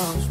close.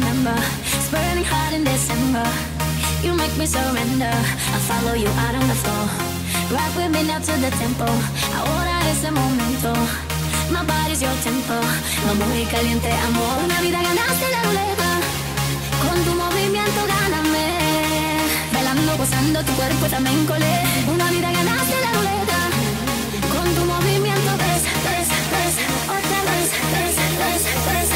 November, burning hot in December. You make me surrender. I follow you out on the floor. Rock with me now to the tempo. Ahora es el momento. My body's your tempo. Vamos muy caliente, amor. Una vida ganaste la ruleta. Con tu movimiento gáname. Bailando, gozando tu cuerpo también colé. Una vida ganaste la ruleta. Con tu movimiento ves, ves, ves. Otra vez, ves, ves, ves,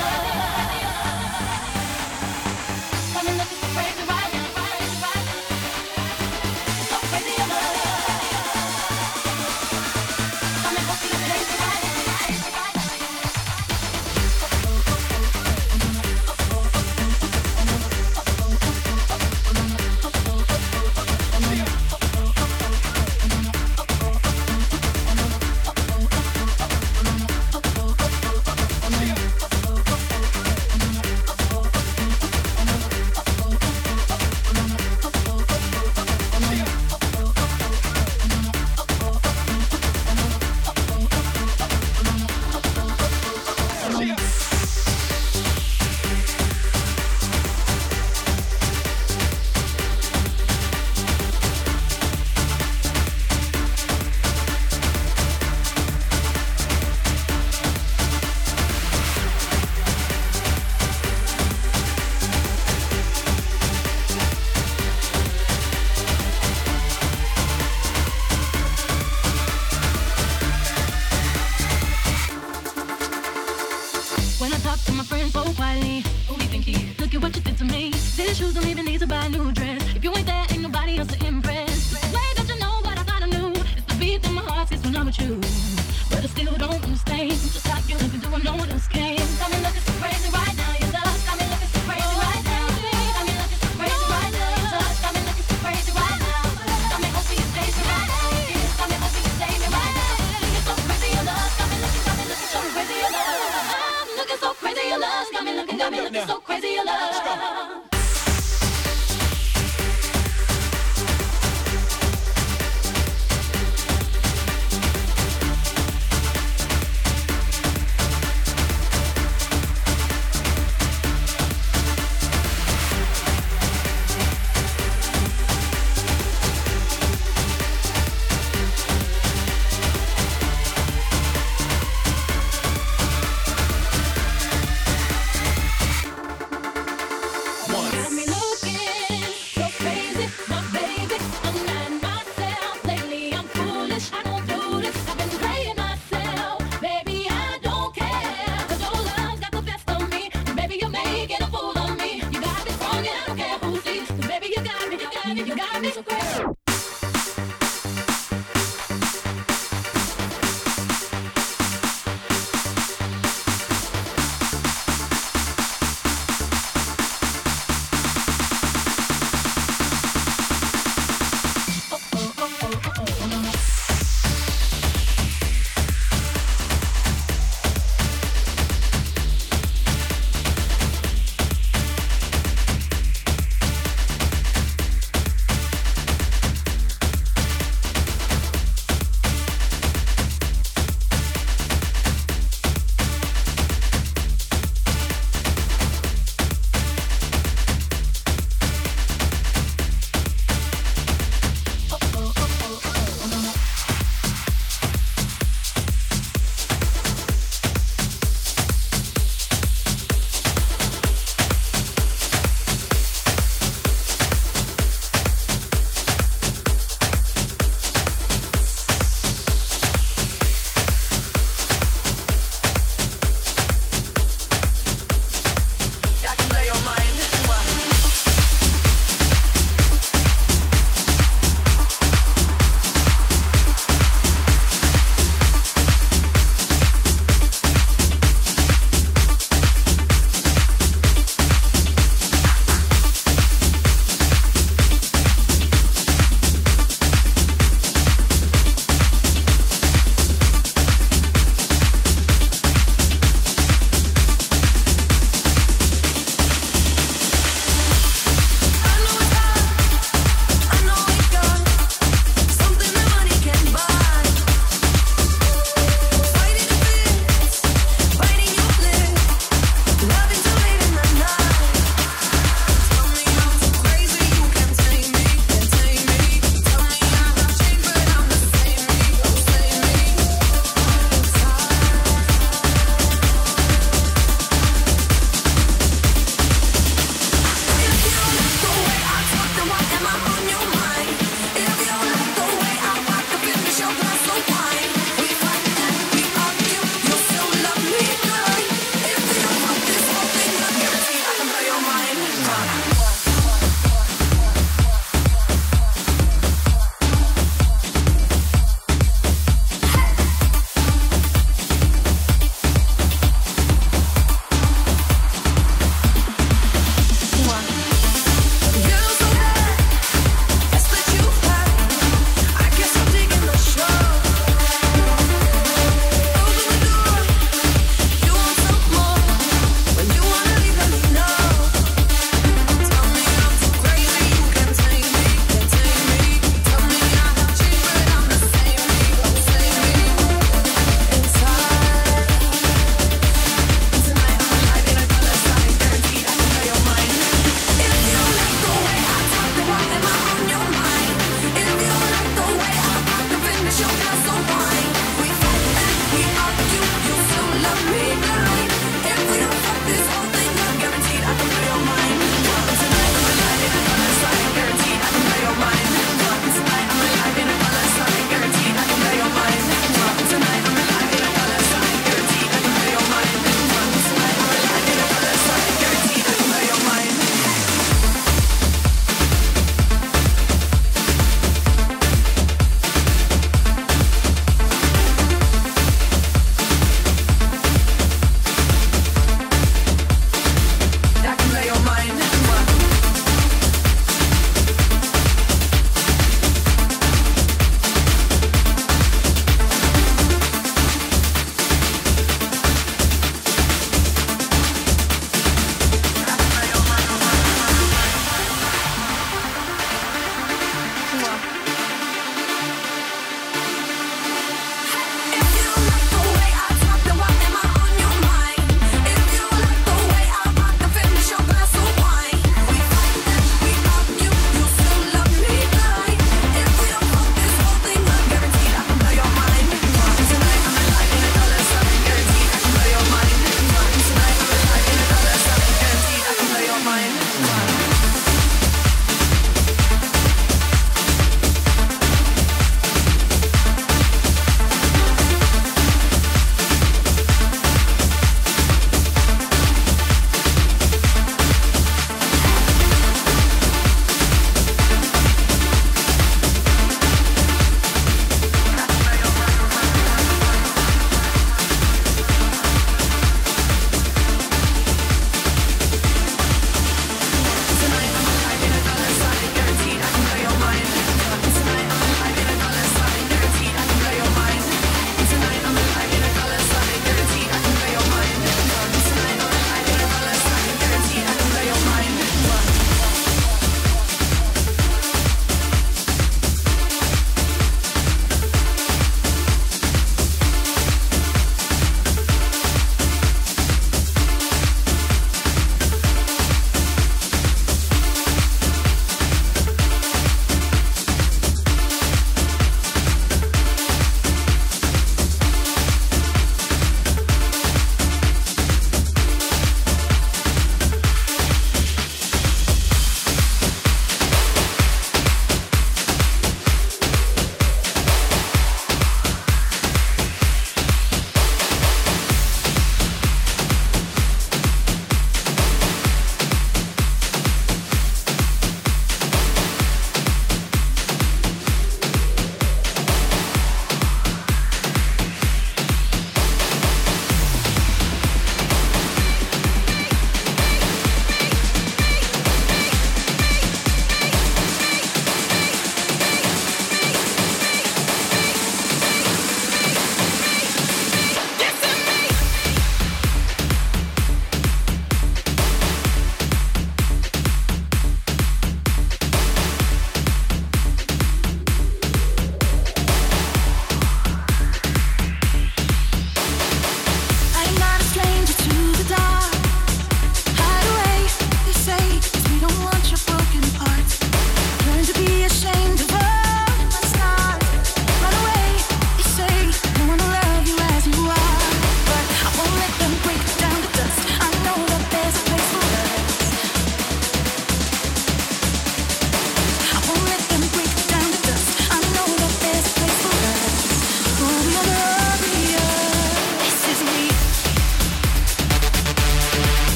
Bye.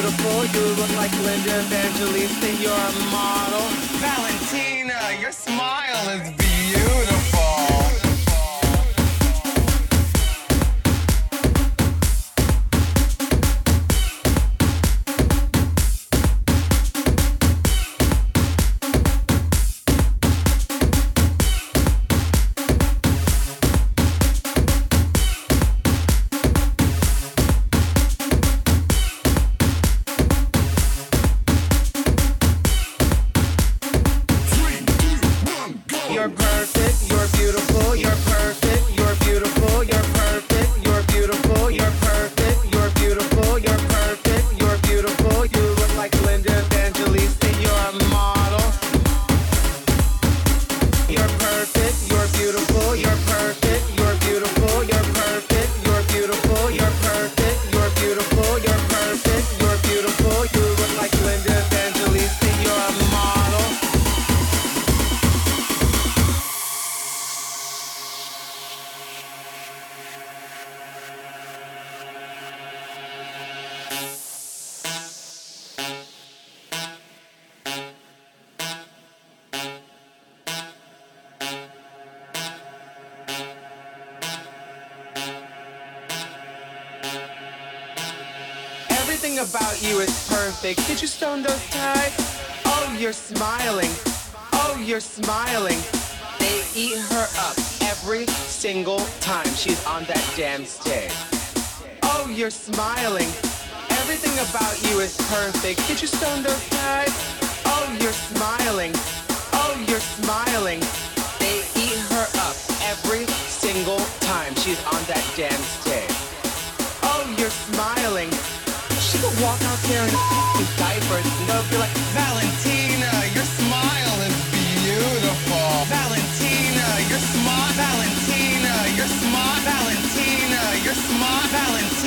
beautiful. You look like Linda Evangelista, you're a model. Valentina, your smile is beautiful. Did you stone those ties? Oh, you're smiling. Oh, you're smiling. They eat her up every single time she's on that damn stage. Oh, you're smiling. Everything about you is perfect. Did you stone those ties? Oh, you're smiling. Oh, you're smiling. They eat her up every single time she's on that damn stage. Valentina, your smile is beautiful. Valentina, your smile. Valentina, your smile. Valentina, your smile. Valentina,